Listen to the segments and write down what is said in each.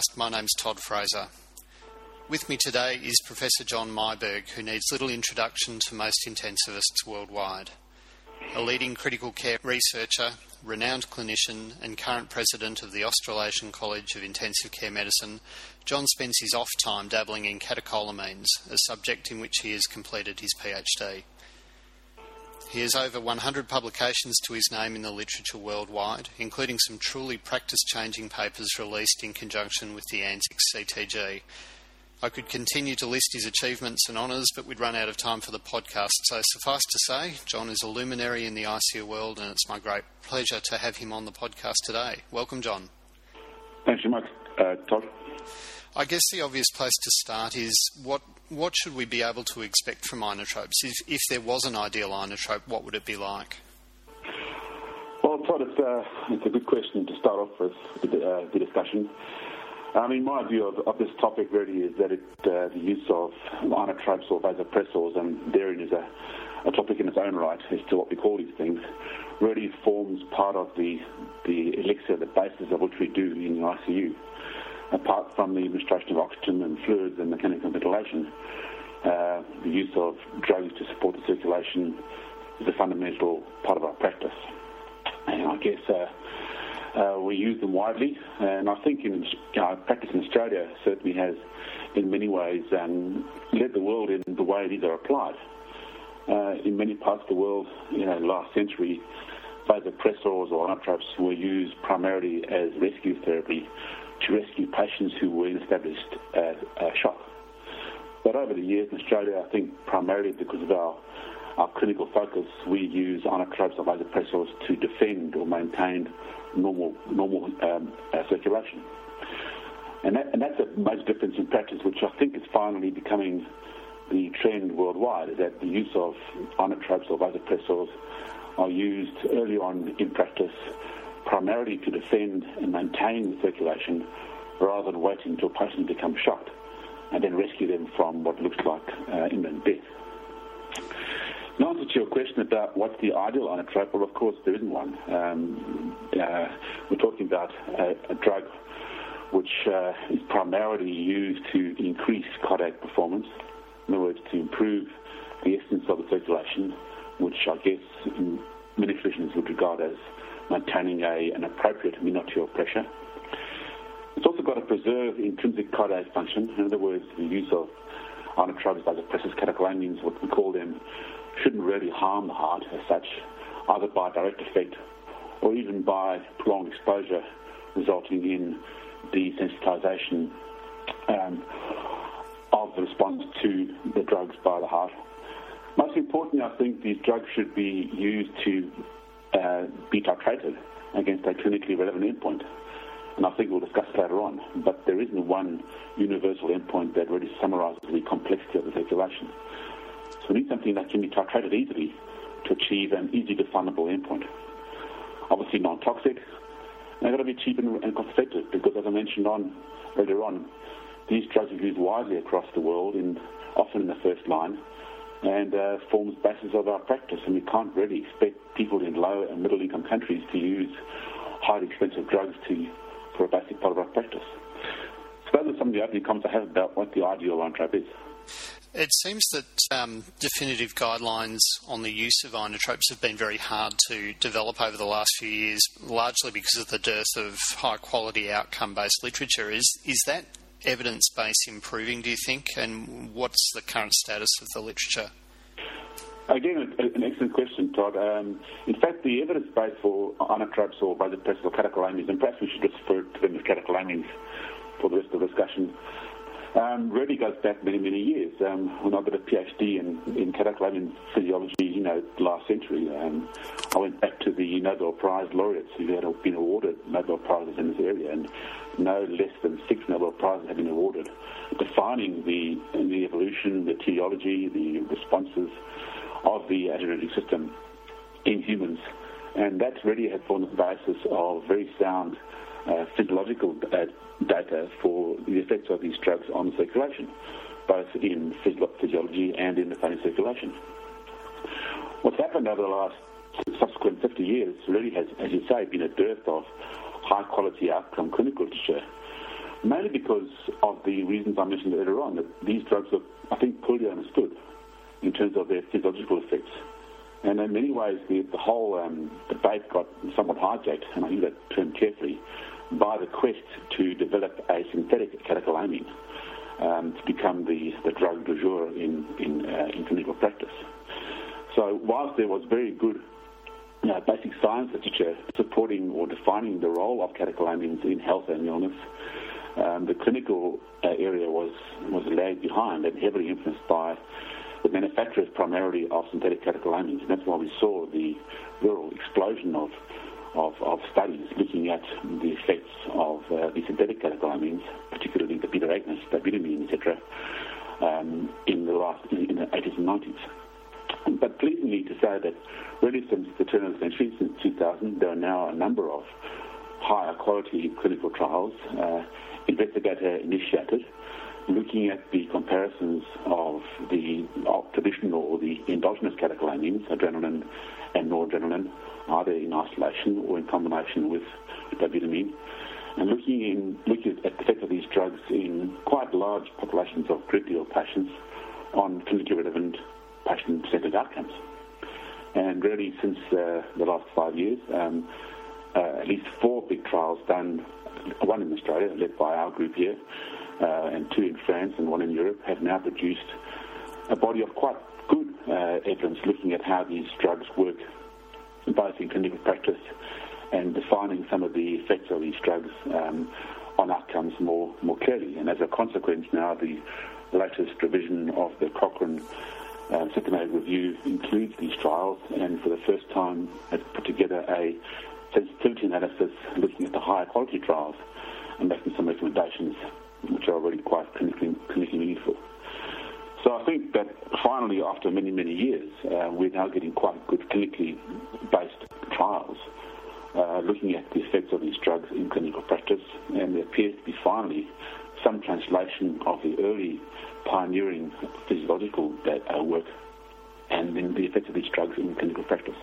Podcast. My name's Todd Fraser. With me today is Professor John Myburgh, who needs little introduction to most intensivists worldwide. A leading critical care researcher, renowned clinician, and current president of the Australasian College of Intensive Care Medicine, John spends his off time dabbling in catecholamines, a subject in which he has completed his PhD. He has over 100 publications to his name in the literature worldwide, including some truly practice changing papers released in conjunction with the ANZICS CTG. I could continue to list his achievements and honours, but we'd run out of time for the podcast. So suffice to say, John is a luminary in the ICU world, and it's my great pleasure to have him on the podcast today. Welcome, John. Thanks so much, uh, Todd. I guess the obvious place to start is what what should we be able to expect from inotropes? If, if there was an ideal inotrope, what would it be like? Well, Todd, it's, uh, it's a good question to start off with the, uh, the discussion. I mean, my view of, of, this topic really is that it, uh, the use of inotropes or vasopressors, and therein is a, a, topic in its own right as to what we call these things, really forms part of the, the elixir, the basis of which we do in the ICU apart from the administration of oxygen and fluids and mechanical ventilation, uh, the use of drugs to support the circulation is a fundamental part of our practice. And I guess uh, uh, we use them widely, and I think in our practice in Australia certainly has, in many ways, um, led the world in the way these are applied. Uh, in many parts of the world, you know, last century, vasopressors or inotropes were used primarily as rescue therapy to rescue patients who were in established uh, shock. But over the years in Australia, I think primarily because of our, our clinical focus, we use inotropes or vasopressors to defend or maintain normal, normal um, uh, circulation. And, that, and, that's a major difference in practice, which I think is finally becoming the trend worldwide, that the use of inotropes or vasopressors are used early on in practice primarily to defend and maintain the circulation rather than waiting until a patient becomes shocked and then rescue them from what looks like uh, imminent death. In answer to your question about what's the ideal inotrope, well, of course, there isn't one. Um, uh, we're talking about a, a drug which uh, is primarily used to increase cardiac performance, in other words, to improve the essence of the circulation, which I guess many physicians would regard as maintaining a, an appropriate mean arterial pressure. It's also got to preserve intrinsic cardiac function. In other words, the use of inotropes, vasopressors, catecholamines, what we call them, shouldn't really harm the heart as such, either by direct effect or even by prolonged exposure, resulting in desensitization um, of the response to the drugs by the heart. Most importantly, I think these drugs should be used to uh, be titrated against a clinically relevant endpoint. And I think we'll discuss later on. But there isn't one universal endpoint that really summarizes the complexity of the circulation. So we need something that can be titrated easily to achieve an easy definable endpoint. Obviously non-toxic, and they've got to be cheap and, and cost-effective because, as I mentioned on earlier on, these drugs are used widely across the world, and often in the first line, and uh, forms basis of our practice. And we can't really expect people in low and middle income countries to use highly expensive drugs to, for a basic part of our practice. So those are some of the opening comments I have about what the ideal inotrope is. It seems that um, definitive guidelines on the use of inotropes have been very hard to develop over the last few years, largely because of the dearth of high quality outcome based literature. Is, is that evidence base improving, do you think? And what's the current status of the literature? Again, an excellent question, Todd. Um, in fact, the evidence base for inotropes or vasopressors or catecholamines, and perhaps we should just refer to them as catecholamines for the rest of the discussion, um, really goes back many, many years. Um, when I did a PhD in, in catecholamine physiology, you know, last century, um, I went back to the Nobel Prize laureates who had been awarded Nobel Prizes in this area, and no less than six Nobel Prizes have been awarded, defining the, the evolution, the etiology, the responses of the adrenergic system in humans. And that really has formed the basis of very sound uh, physiological uh, data for the effects of these drugs on the circulation, both in physiology and in the funny circulation. What's happened over the last subsequent 50 years really has, as you say, been a dearth of high quality outcome clinical literature, mainly because of the reasons I mentioned earlier on, that these drugs are, I think, poorly understood in terms of their physiological effects. And in many ways, the, the whole um, debate got somewhat hijacked, and I use that term carefully, by the quest to develop a synthetic catecholamine um, to become the, the drug du jour in, in, uh, in clinical practice. So whilst there was very good you know, basic science literature supporting or defining the role of catecholamines in health and illness, um, the clinical uh, area was, was lagged behind and heavily influenced by the manufacturers primarily of synthetic catecholamines. And that's why we saw the real explosion of, of, of studies looking at the effects of uh, the synthetic catecholamines, particularly the beta agonists, dobutamine, etc., um, in the last in, in the 80s and 90s. But pleasingly to say that really since the turn of the century, since 2000, there are now a number of higher quality clinical trials, uh, investigator initiated, looking at the comparisons of the of traditional or the endogenous catecholamines, adrenaline and noradrenaline, either in isolation or in combination with dobutamine, and looking in looking at the effect of these drugs in quite large populations of critically patients on clinically relevant patient-centered outcomes. And really, since uh, the last five years, um, uh, at least four big trials done, one in Australia, led by our group here, and two in France and one in Europe, have now produced a body of quite good uh, evidence looking at how these drugs work, both in clinical practice and defining some of the effects of these drugs um, on outcomes more, more clearly. And as a consequence, now the latest revision of the Cochrane uh, systematic review includes these trials, and for the first time has put together a sensitivity analysis looking at the higher quality trials and making some recommendations which are already quite clinically, clinically meaningful. So I think that finally, after many, many years, uh, we're now getting quite good clinically based trials uh, looking at the effects of these drugs in clinical practice, and there appears to be finally some translation of the early pioneering physiological work and then the effects of these drugs in clinical practice.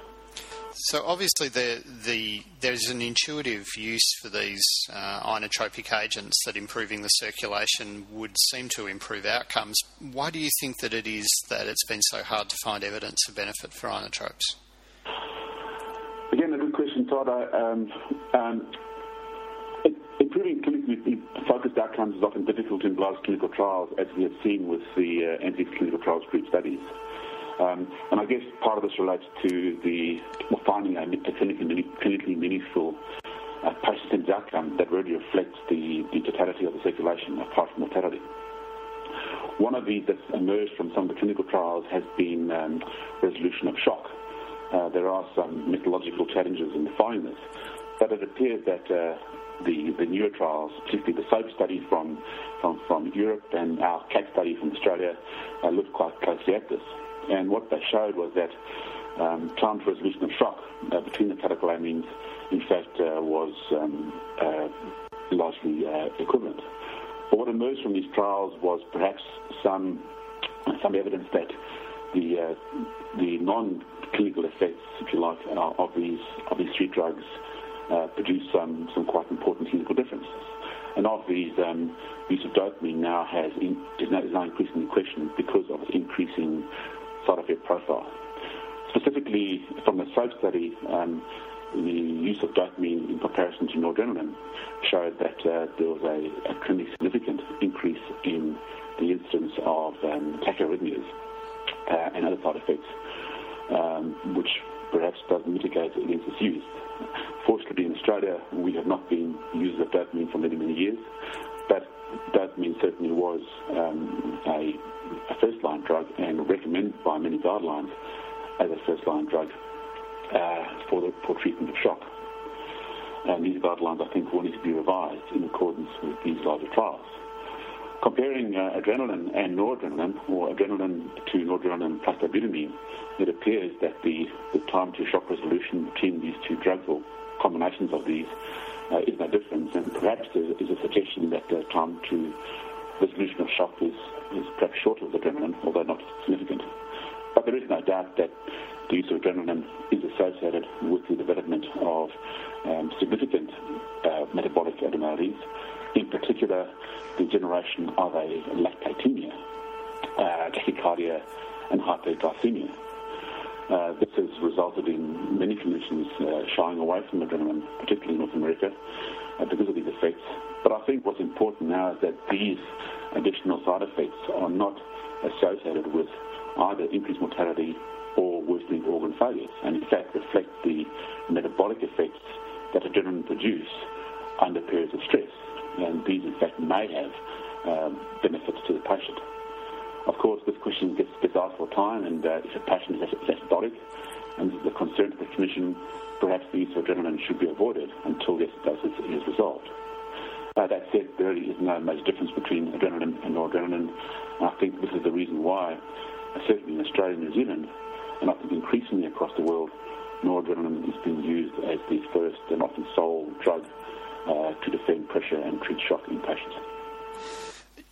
So obviously, the, the, there's an intuitive use for these uh, inotropic agents that improving the circulation would seem to improve outcomes. Why do you think that it is that it's been so hard to find evidence of benefit for inotropes? Again, a good question, Todd. Um, um, improving clinically focused outcomes is often difficult in large clinical trials, as we have seen with the uh, ANZICS Clinical trials group studies. Um, and I guess part of this relates to the finding a, clinically, clinically, meaningful uh, patient outcome that really reflects the, the totality of the circulation apart from mortality. One of these that's emerged from some of the clinical trials has been um, resolution of shock. Uh, there are some methodological challenges in defining this, but it appears that uh, the, the newer trials, particularly the SOAP study from, from, from Europe and our CAT study from Australia, uh, looked quite closely at this. And what they showed was that um, time to resolution of shock uh, between the catecholamines, in fact, uh, was um, uh, largely uh, equivalent. But what emerged from these trials was perhaps some some evidence that the uh, the non-clinical effects, if you like, uh, of these of these three drugs produce some some quite important clinical differences. And of these, um, use of dopamine now has in, is now, increasingly questioned because of its increasing side effect profile. Specifically, from the SOAP study, um, the use of dopamine in comparison to noradrenaline showed that uh, there was a, a, clinically significant increase in the incidence of um, tachyarrhythmias uh, and other side effects, um, which perhaps does mitigate against its use. Fortunately, in Australia, we have not been users of dopamine for many, many years, but dopamine certainly was um, a a first-line drug and recommended by many guidelines as a first-line drug uh, for, the, for treatment of shock. And these guidelines, I think, will need to be revised in accordance with these larger trials. Comparing uh, adrenaline and noradrenaline, or adrenaline to noradrenaline plus dobutamine, it appears that the, the time to shock resolution between these two drugs, or combinations of these, uh, is no difference. And perhaps there is a suggestion that the time to resolution of shock is, is perhaps shorter with adrenaline, although not significant. But there is no doubt that the use of adrenaline is associated with the development of um, significant uh, abnormalities, in particular the generation of a lactatemia, uh, tachycardia, and hyperglycemia. Uh, this has resulted in many clinicians uh, shying away from adrenaline, particularly in North America, uh, because of these effects. But I think what's important now is that these additional side effects are not associated with either increased mortality or worsening organ failures, and in fact reflect the metabolic effects that adrenaline produce under periods of stress. And these, in fact, may have um, benefits to the patient. Of course, this question gets, gets asked all the time, and uh, if a patient is, acidotic, and the concern to the clinician, perhaps the use of adrenaline should be avoided until the acidosis is resolved. Uh, that said, there really is no major difference between adrenaline and noradrenaline. I think this is the reason why, uh, certainly in Australia and New Zealand, and I think increasingly across the world, noradrenaline is being used as the first and often sole drug uh, to defend pressure and treat shock in patients.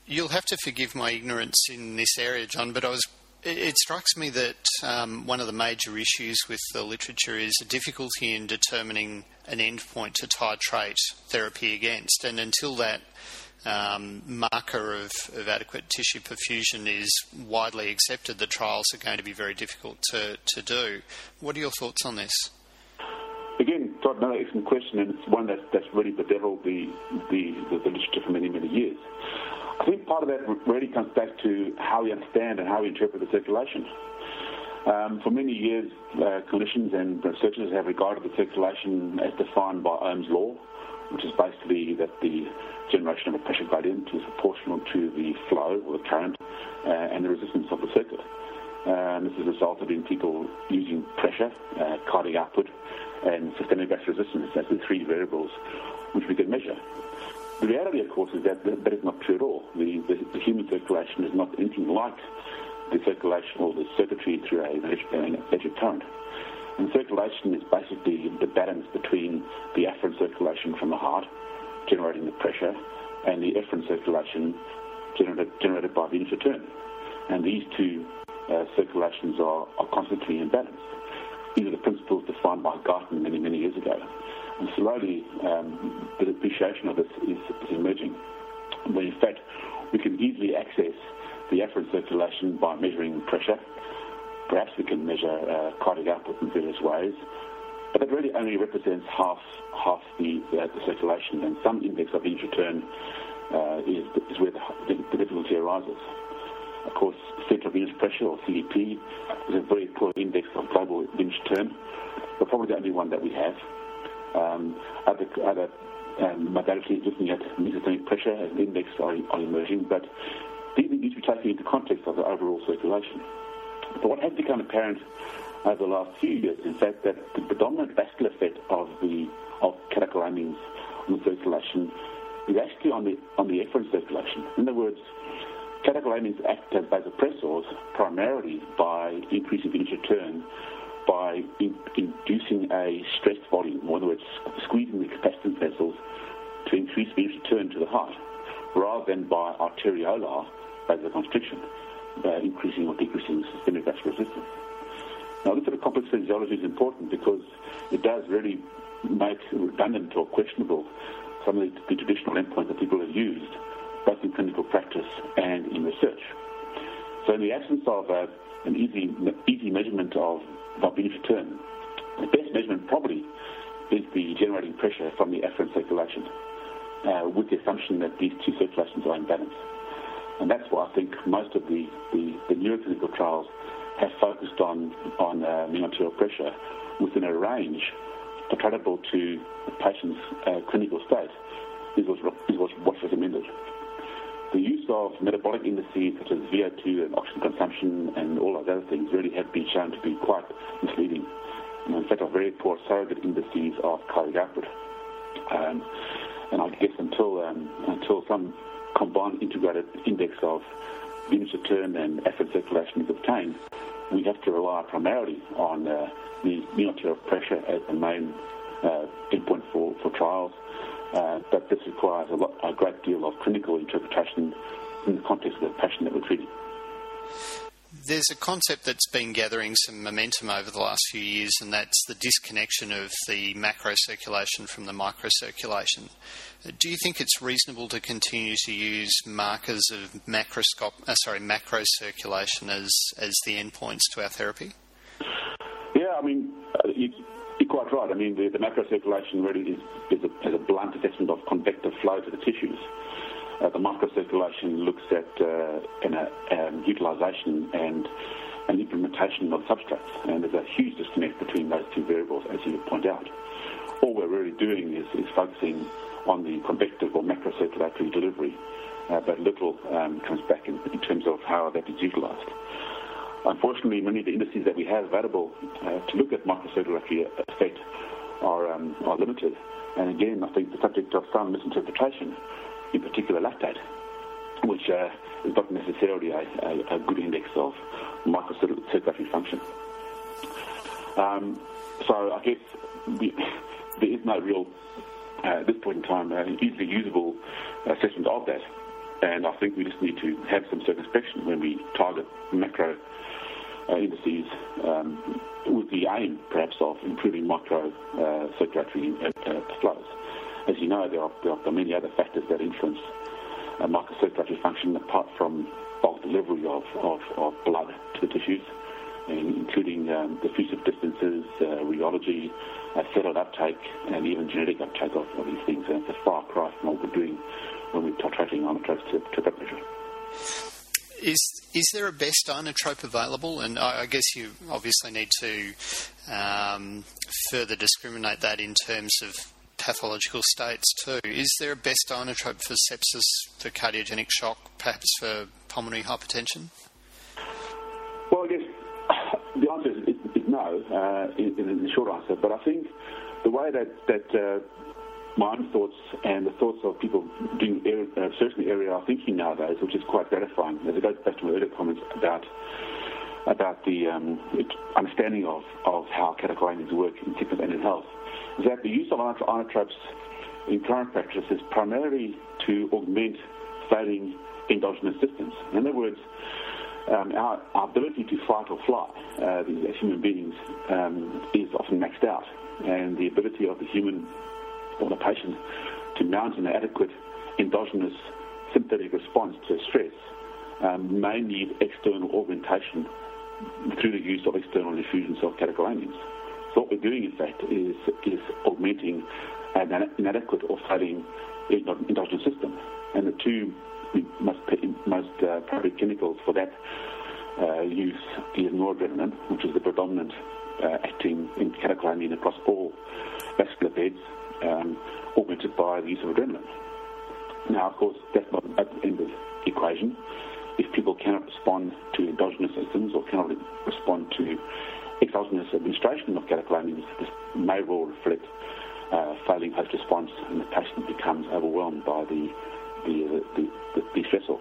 You'll have to forgive my ignorance in this area, John, but I was. It strikes me that um, one of the major issues with the literature is a difficulty in determining an endpoint to titrate therapy against, and until that um, marker of, of, adequate tissue perfusion is widely accepted, the trials are going to be very difficult to, to do. What are your thoughts on this? Again, Todd, another excellent question, and it's one that, that's really bedeviled the, the, the, the literature for many, many years. I think part of that really comes back to how we understand and how we interpret the circulation. Um, for many years, uh, clinicians and researchers have regarded the circulation as defined by Ohm's law, which is basically that the generation of a pressure gradient is proportional to the flow or the current uh, and the resistance of the circuit. Uh, this has resulted in people using pressure, uh, cardiac output, and systemic vascular resistance as the three variables which we can measure. The reality, of course, is that that is not true at all. The, the, the human circulation is not anything like the circulation or the circuitry through a electric current. And circulation is basically the balance between the afferent circulation from the heart, generating the pressure, and the efferent circulation generated, generated by the venous return. And these two uh, circulations are, are constantly in balance. These are the principles defined by Guyton many, many years ago. And slowly, um, the appreciation of this is, is emerging. When in fact, we can easily access the afferent circulation by measuring pressure, Perhaps we can measure uh, cardiac output in various ways, but that really only represents half half the, uh, the circulation, and some index of venous return uh, is, is where the, the, difficulty arises. Of course, central venous pressure, or CVP, is a very poor index of global venous return, but probably the only one that we have. Um, other other um, modalities looking at mean systemic pressure as an index are, are emerging, but these need to be taken into context of the overall circulation. But what has become apparent over the last few years is that, that the predominant vascular effect of the of catecholamines on the circulation is actually on the on the efferent circulation. In other words, catecholamines act as vasopressors primarily by increasing venous return by in, inducing a stressed volume, in other words, squeezing the capacitance vessels to increase the return to the heart, rather than by arteriolar vasoconstriction uh, increasing or decreasing systemic vascular resistance. Now, this sort of complex physiology is important because it does really make redundant or questionable some of the, the traditional endpoints that people have used, both in clinical practice and in research. So, in the absence of uh, an easy, easy measurement of venous return, the best measurement probably is the generating pressure from the afferent circulation, uh, with the assumption that these two circulations are in balance. And that's why I think most of the, the, the neuroclinical trials have focused on, on uh, mean arterial pressure within a range attributable to the patient's uh, clinical state is what's, is what's recommended. The use of metabolic indices such as VO2 and oxygen consumption and all of those other things really have been shown to be quite misleading. And in fact, are very poor surrogate indices of cardiac output. Um, and I guess until um, until some combined integrated index of venous return and afferent circulation is obtained, we have to rely primarily on uh, the mean arterial pressure as the main uh, endpoint for, for trials. Uh, but this requires a, lot, a great deal of clinical interpretation in the context of the patient that we're treating. There's a concept that's been gathering some momentum over the last few years, and that's the disconnection of the macro circulation from the microcirculation. Do you think it's reasonable to continue to use markers of macroscop, uh, sorry, macro circulation as, as the endpoints to our therapy? Yeah, I mean, uh, you, are quite right. I mean, the, the macro circulation really is, is, a, a blunt assessment of convective flow to the tissues. Uh, the microcirculation looks at uh, um, utilization and an implementation of substrates, and there's a huge disconnect between those two variables, as you point out. All we're really doing is, is focusing on the convective or macrocirculatory delivery, uh, but little um, comes back in, in, terms of how that is utilized. Unfortunately, many of the indices that we have available uh, to look at microcirculatory effect are, um, are limited, and again, I think the subject of some misinterpretation in particular lactate, which uh, is not necessarily a, a, a, good index of microcirculatory function. Um, so I guess we, there is no real, uh, at this point in time, uh, easily usable assessment of that. And I think we just need to have some circumspection when we target macro uh, indices um, with the aim, perhaps, of improving micro uh, circulatory uh, flows. As you know, there are, there are many other factors that influence uh, microcirculatory function apart from bulk delivery of, of, of blood to the tissues, including um, diffusive distances, uh, rheology, uh, cellular uptake, and even genetic uptake of, of these things. And it's a far cry from what we're doing when we're titrating inotropes to, to that measure. Is is there a best inotrope available? And I, I guess you obviously need to um, further discriminate that in terms of pathological states too. Is there a best inotrope for sepsis, for cardiogenic shock, perhaps for pulmonary hypertension? Well, I guess the answer is, is, is no, uh, in, in, the short answer. But I think the way that, that uh, my own thoughts and the thoughts of people doing area, uh, research in the area are thinking nowadays, which is quite gratifying, as it goes back to my earlier comments about about the um, understanding of, of how catecholamines work in sickness and in health is that the use of inotropes in current practice is primarily to augment failing endogenous systems. In other words, um, our, our, ability to fight or fly uh, as human beings um, is often maxed out, and the ability of the human or the patient to mount an adequate endogenous sympathetic response to stress um, may need external augmentation through the use of external infusions of catecholamines. So what we're doing, in fact, is, is augmenting an inadequate or failing endogenous system. And the two most, most uh, primary chemicals for that uh, use is noradrenaline, which is the predominant uh, acting in catecholamine across all vascular beds, um, augmented by the use of adrenaline. Now, of course, that's not at the end of the equation. If people cannot respond to endogenous systems or cannot respond to exogenous administration of catecholamines, this may well reflect uh, failing host response and the patient becomes overwhelmed by the, the, the, the, the stressor.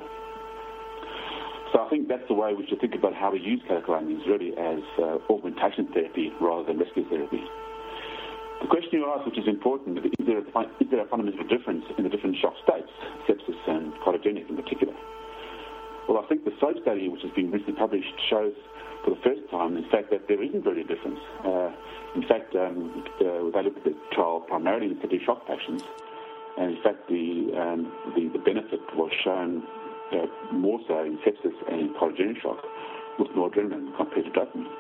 So I think that's the way we should think about how to use catecholamines really as uh, augmentation therapy rather than rescue therapy. The question you asked, which is important, is there, a, is there a fundamental difference in the different shock states, sepsis and cardiogenic in particular? Well, I think the SOAP study, which has been recently published, shows for the first time, in fact, that there isn't really a difference. Uh, in fact, um, uh, they looked at the trial primarily in septic shock patients, and in fact, the, um, the, the, benefit was shown uh, more so in sepsis and in cardiogenic shock with noradrenaline compared to dopamine.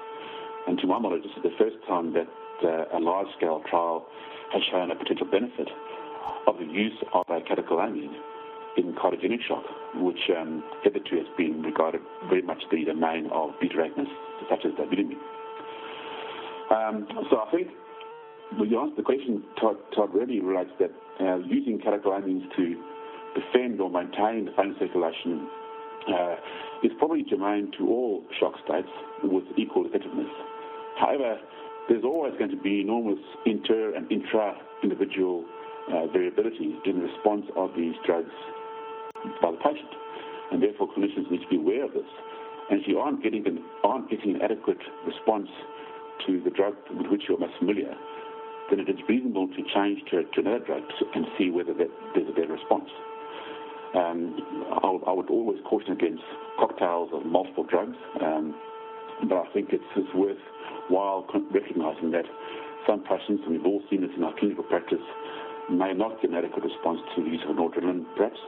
And to my knowledge, this is the first time that uh, a large-scale trial has shown a potential benefit of the use of a catecholamine in cardiogenic shock, which um, hitherto has been regarded very much the domain of beta agonists, such as dobutamine. Um, so I think when you answer the question, Todd, Todd really relates that uh, using catecholamines to defend or maintain the vein circulation uh, is probably germane to all shock states with equal effectiveness. However, there's always going to be enormous inter and intra-individual uh, variability in the response of these drugs by the patient. And therefore, clinicians need to be aware of this. And if you aren't getting an, aren't getting an adequate response to the drug with which you're most familiar, then it is reasonable to change to, to another drug and see whether that, there's a better response. Um, I, would always caution against cocktails of multiple drugs. Um, but I think it's, it's worthwhile recognising that some patients, and we've all seen this in our clinical practice, may not get an adequate response to the use of noradrenaline, perhaps,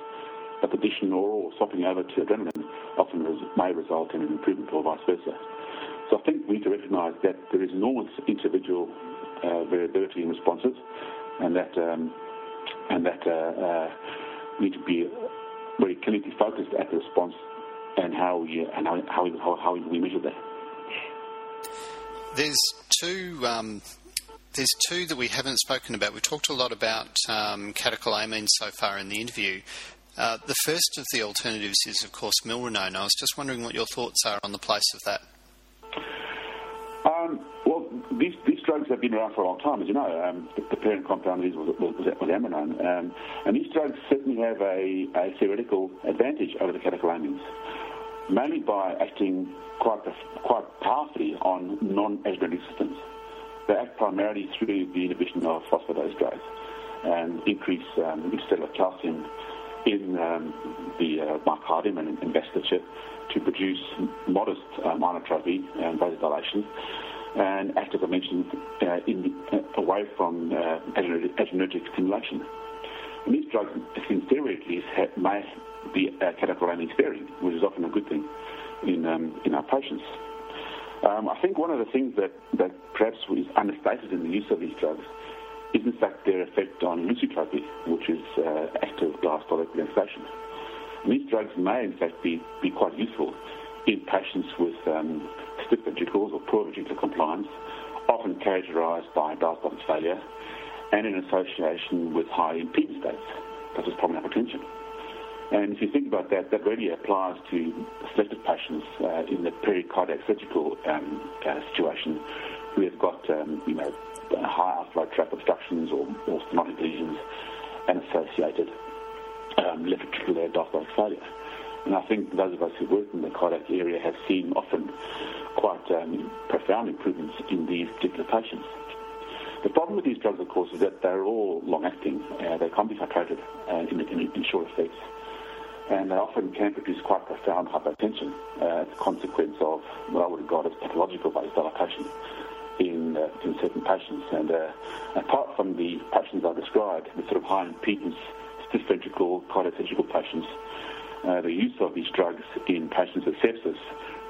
but addition or swapping over to adrenaline often res- may result in an improvement or vice versa. So I think we need to recognise that there is enormous individual uh, variability in responses, and that um, and that uh, uh, need to be very clinically focused at the response and how we and how, how, how we measure that. There's two. Um, there's two that we haven't spoken about. We've talked a lot about um, catecholamine so far in the interview. Uh, the first of the alternatives is, of course, milrinone. I was just wondering what your thoughts are on the place of that. Um, well, these, these drugs have been around for a long time, as you know. Um, the, the, parent compound is, these was, was, was amrinone. Um, and these drugs certainly have a, a, theoretical advantage over the catecholamines, mainly by acting quite, quite powerfully on non-adrenergic systems. They act primarily through the inhibition of phosphatase drugs and increase um, intracellular calcium in um, the uh, myocardium and in vasculature to produce modest um, inotropy and vasodilation and act, as I mentioned, uh, in, uh, away from uh, adrenergic stimulation. And these drugs, in theory at least, may be uh, catecholamine sparing, which is often a good thing in, um, in our patients. Um, I think one of the things that, that perhaps is understated in the use of these drugs is in fact their effect on lusitropy, which is uh, active diastolic relaxation. These drugs may in fact be, be quite useful in patients with um, stiff ventricles or poor ventricular compliance, often characterized by diastolic failure and in association with high impedance states, such as pulmonary hypertension. And if you think about that, that really applies to selected patients uh, in the pericardiac surgical um, uh, situation who have got, um, you know, high outflow tract obstructions or, or stenotic lesions and associated um, left ventricular diastolic failure. And I think those of us who work in the cardiac area have seen often quite um, profound improvements in these particular patients. The problem with these drugs, of course, is that they're all long-acting. Uh, they can't be titrated uh, in, in, in short effects and they often can produce quite profound hypotension uh, as a consequence of what I would regard as pathological vasodilatation in, uh, in certain patients. And uh, apart from the patients I described, the sort of high impedance, stiff ventricle, cardiac patients, uh, the use of these drugs in patients with sepsis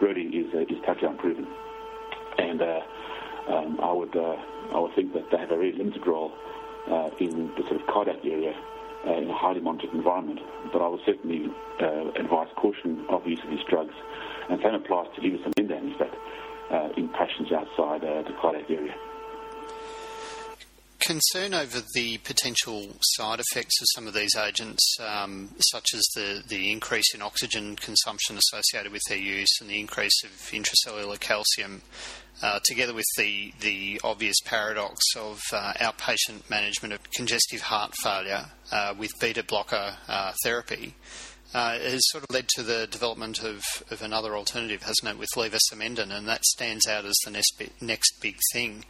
really is, uh, is totally unproven. And uh, um, I would I would think that they have a very limited role in the sort of cardiac area uh, in a highly monitored environment. But I would certainly uh, advise caution of use of these drugs. And same applies to levosimendan, in fact, uh, in patients outside uh, the cardiac area. Concern over the potential side effects of some of these agents, um, such as the, the increase in oxygen consumption associated with their use and the increase of intracellular calcium uh, together with the, the obvious paradox of uh, outpatient management of congestive heart failure uh, with beta blocker uh, therapy, uh, has sort of led to the development of, of another alternative, hasn't it, with levosimendan, and that stands out as the next, next big thing.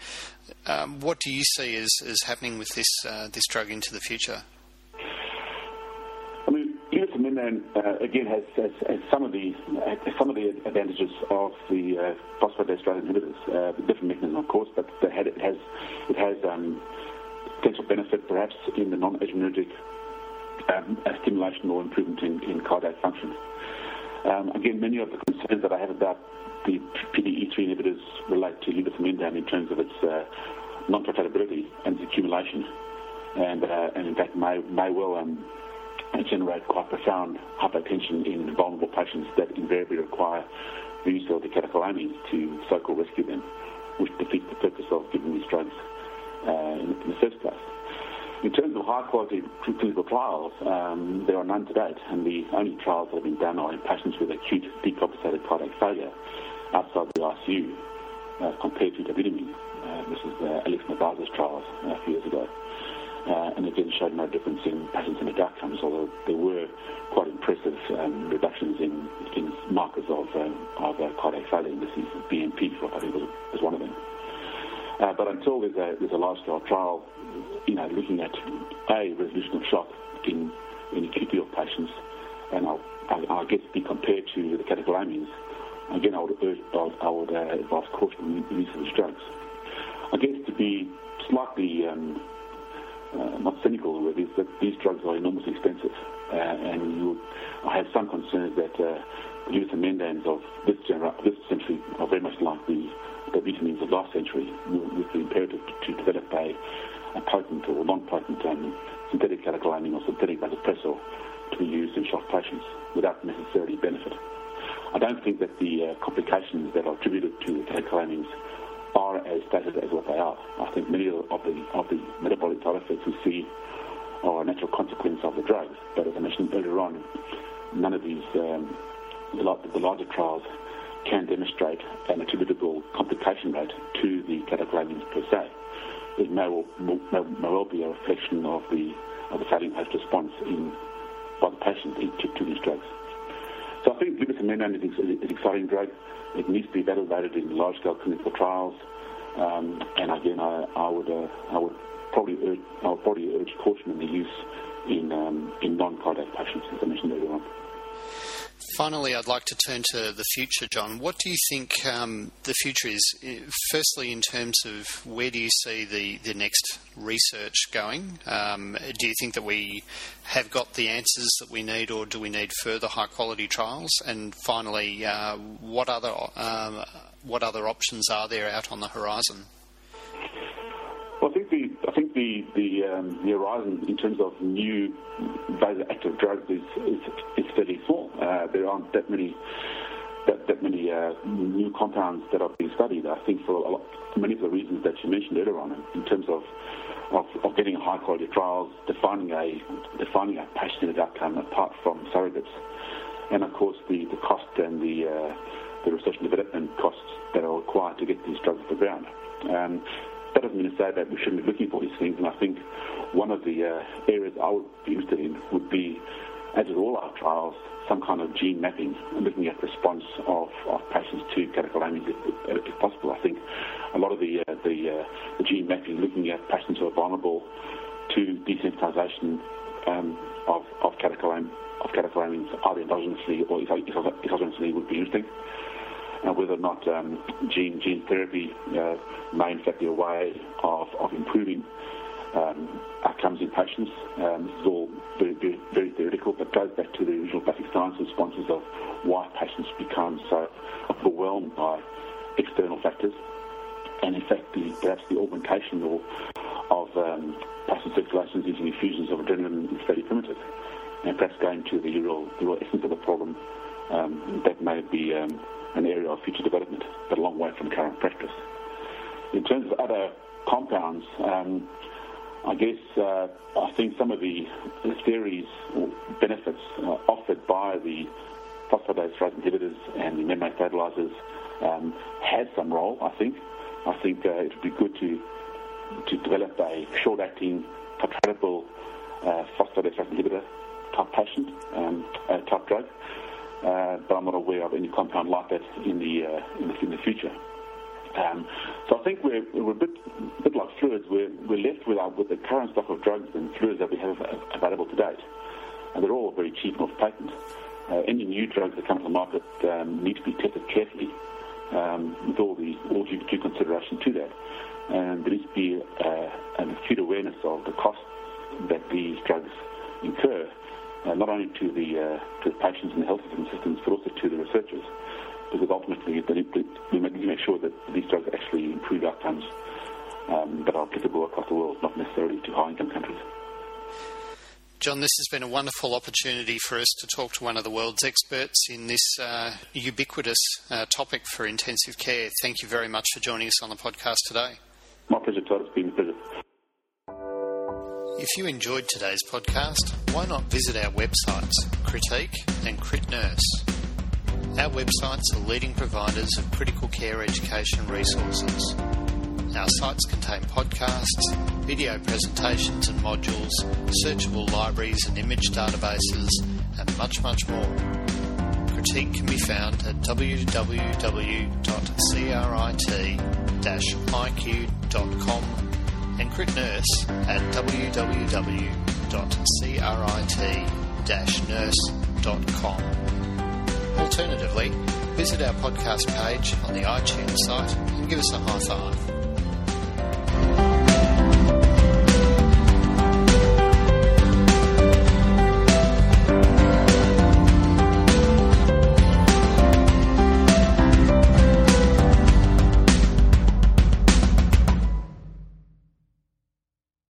Um, what do you see as, as happening with this, this drug into the future? Then uh, again has, has, has, some of the some of the advantages of the uh, phosphodiesterase inhibitors. Uh, different mechanism, of course, but it has it has um, potential benefit perhaps in the non-adrenergic um, stimulation or improvement in, in cardiac function. Um, again, many of the concerns that I have about the PDE3 inhibitors relate to levosimendan in terms of its uh, non-titratability and its accumulation, and, uh, and in fact may, may well um, generate quite profound hypotension in vulnerable patients that invariably require the use of the catecholamines to so-called rescue them, which defeats the purpose of giving these drugs uh, in, the first place. In terms of high-quality clinical trials, um, there are none to date, and the only trials that have been done are in patients with acute decompensated cardiac failure outside the ICU, uh, compared to dobutamine. Uh, this is uh, Alex Mebazaa's trials uh, a few years ago uh, and again showed no difference in patient-centered outcomes, although there were quite impressive um, reductions in, in markers of, um, of uh, cardiac failure. Is BNP, I think was, was one of them. Uh, but until there's a, there's a large-scale trial, you know, looking at a resolution of shock in, in acute patients, and I'll, I'll, I guess be compared to the catecholamines, again, I would, urge, I would uh, advise caution in use of these drugs. I guess to be slightly um, uh, not cynical with is that these drugs are enormously expensive, and you, I have some concerns that uh, and Mendans of this, genera- this century are very much like the, the vitamins of last century, with the imperative to, to develop a, a, potent or non-potent um, synthetic catecholamine or synthetic vasopressor to be used in shock patients without necessarily benefit. I don't think that the uh, complications that are attributed to the catecholamines are as stated as what they are. I think many of the, of the metabolic side effects we see are a natural consequence of the drugs. But as I mentioned earlier on, none of these, um, the, the larger trials can demonstrate an attributable complication rate to the catecholamines per se. It may well, may, may well be a reflection of the, of the failing host response in, by the patient to, to these drugs. So I think glucosamine is an exciting drug. It needs to be validated in large-scale clinical trials. Um, and again, I, I would uh, I would probably urge, I would probably urge caution in the use in um, in non-cardiac patients, as I mentioned earlier on. Finally, I'd like to turn to the future, John. What do you think um, the future is? Firstly, in terms of where do you see the, the next research going? Um, do you think that we have got the answers that we need, or do we need further high quality trials? And finally, uh, what other um, what other options are there out on the horizon? Well, I think the the the, um, the horizon in terms of new vasoactive drugs is, is, is fairly small. Uh, there aren't that many that, that many uh, new compounds that are being studied. I think for lot, many of the reasons that you mentioned earlier on, in terms of of, of getting high quality trials, defining a defining a patient outcome apart from surrogates, and of course the, the cost and the uh, the research and development costs that are required to get these drugs to the ground. Um, that doesn't mean to say that we shouldn't be looking for these things, and I think one of the uh, areas I would be interested in would be, as with all our trials, some kind of gene mapping looking at response of, of patients to catecholamines if, if, possible. I think a lot of the uh, the, uh, the, gene mapping, looking at patients who are vulnerable to desensitization um, of, of, catecholam, of catecholamines either endogenously or exogenously would be interesting uh, whether or not um, gene gene therapy uh, may in fact be a way of, of improving um, outcomes in patients. Um, this is all very, very, very, theoretical, but goes back to the original basic science responses of why patients become so overwhelmed by external factors. And in fact, the, perhaps the augmentation or, of um, patient circulations using infusions of adrenaline is very primitive. And perhaps going to the real, the real essence of the problem, um, that may be um, an area of future development, but a long way from current practice. In terms of other compounds, um, I guess uh, I think some of the theories or benefits uh, offered by the phosphodiesterase inhibitors and the membrane stabilizers um, has some role. I think. I think uh, it would be good to to develop a short-acting, titratable uh, phosphodiesterase inhibitor type patient um, type drug uh, but I'm not aware of any compound like that in the uh, in, the, in the future. Um, so I think we're, we're a bit, a bit like fluids. We're, we're left with, our, with the current stock of drugs and fluids that we have available to date. And they're all very cheap and off patent. Uh, any new drugs that come to the market um, need to be tested carefully um, with all the all due, due consideration to that. And there needs to be uh, an acute awareness of the costs that these drugs incur uh, not only to the, uh, to the patients and the health systems, but also to the researchers, because ultimately we need to make sure that these drugs actually improve outcomes um, that are applicable across the world, not necessarily to high-income countries. John, this has been a wonderful opportunity for us to talk to one of the world's experts in this uh, ubiquitous uh, topic for intensive care. Thank you very much for joining us on the podcast today. My pleasure, Todd. If you enjoyed today's podcast, why not visit our websites, Crit IQ and Crit Nurse? Our websites are leading providers of critical care education resources. Our sites contain podcasts, video presentations and modules, searchable libraries and image databases, and much, much more. Crit IQ can be found at www.crit-iq.com and Crit Nurse at www.crit-nurse.com. Alternatively, visit our podcast page on the iTunes site and give us a high five.